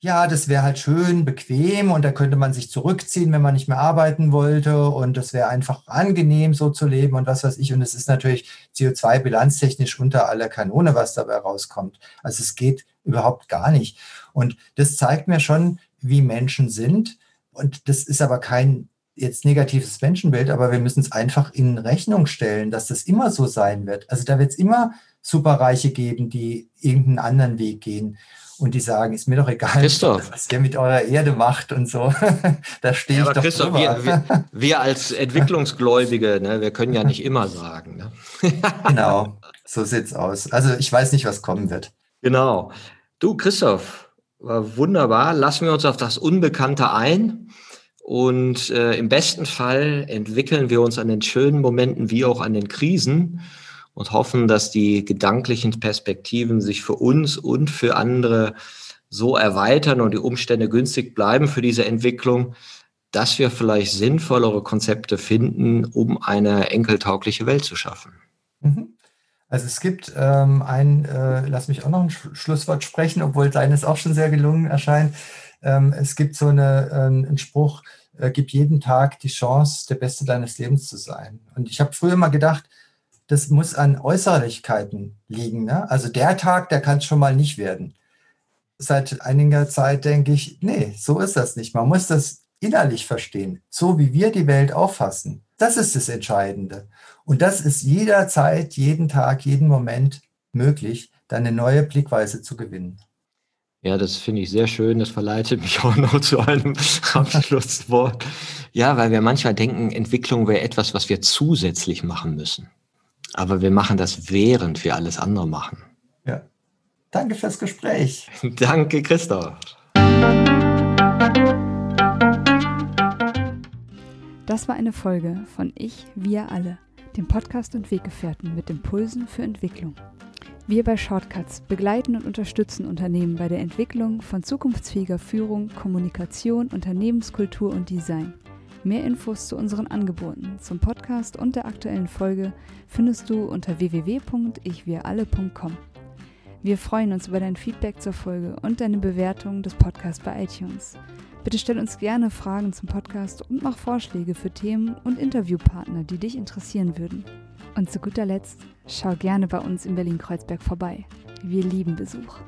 ja, das wäre halt schön bequem und da könnte man sich zurückziehen, wenn man nicht mehr arbeiten wollte und das wäre einfach angenehm, so zu leben und was weiß ich. Und es ist natürlich CO2-bilanztechnisch unter aller Kanone, was dabei rauskommt. Also es geht überhaupt gar nicht. Und das zeigt mir schon, wie Menschen sind. Und das ist aber kein jetzt negatives Menschenbild, aber wir müssen es einfach in Rechnung stellen, dass das immer so sein wird. Also da wird es immer Superreiche geben, die irgendeinen anderen Weg gehen und die sagen, ist mir doch egal, Christoph. was ihr mit eurer Erde macht und so. da stehe ja, ich doch Christoph, wir, wir, wir, als Entwicklungsgläubige, ne, wir können ja nicht immer sagen. Ne? genau, so sieht's aus. Also ich weiß nicht, was kommen wird. Genau. Du, Christoph, wunderbar. Lassen wir uns auf das Unbekannte ein. Und äh, im besten Fall entwickeln wir uns an den schönen Momenten wie auch an den Krisen und hoffen, dass die gedanklichen Perspektiven sich für uns und für andere so erweitern und die Umstände günstig bleiben für diese Entwicklung, dass wir vielleicht sinnvollere Konzepte finden, um eine enkeltaugliche Welt zu schaffen. Mhm. Also es gibt ähm, ein, äh, lass mich auch noch ein Schlusswort sprechen, obwohl deines auch schon sehr gelungen erscheint. Ähm, es gibt so eine, äh, einen Spruch, äh, gib jeden Tag die Chance, der Beste deines Lebens zu sein. Und ich habe früher mal gedacht, das muss an Äußerlichkeiten liegen. Ne? Also der Tag, der kann es schon mal nicht werden. Seit einiger Zeit denke ich, nee, so ist das nicht. Man muss das innerlich verstehen, so wie wir die Welt auffassen. Das ist das Entscheidende. Und das ist jederzeit, jeden Tag, jeden Moment möglich, dann eine neue Blickweise zu gewinnen. Ja, das finde ich sehr schön. Das verleitet mich auch noch zu einem Abschlusswort. Ja, weil wir manchmal denken, Entwicklung wäre etwas, was wir zusätzlich machen müssen. Aber wir machen das, während wir alles andere machen. Ja. Danke fürs Gespräch. Danke, Christoph. Das war eine Folge von Ich, wir alle, dem Podcast und Weggefährten mit Impulsen für Entwicklung. Wir bei Shortcuts begleiten und unterstützen Unternehmen bei der Entwicklung von zukunftsfähiger Führung, Kommunikation, Unternehmenskultur und Design. Mehr Infos zu unseren Angeboten, zum Podcast und der aktuellen Folge findest du unter www.ichwiralle.com. Wir freuen uns über dein Feedback zur Folge und deine Bewertung des Podcasts bei iTunes. Bitte stell uns gerne Fragen zum Podcast und mach Vorschläge für Themen und Interviewpartner, die dich interessieren würden. Und zu guter Letzt, schau gerne bei uns in Berlin-Kreuzberg vorbei. Wir lieben Besuch.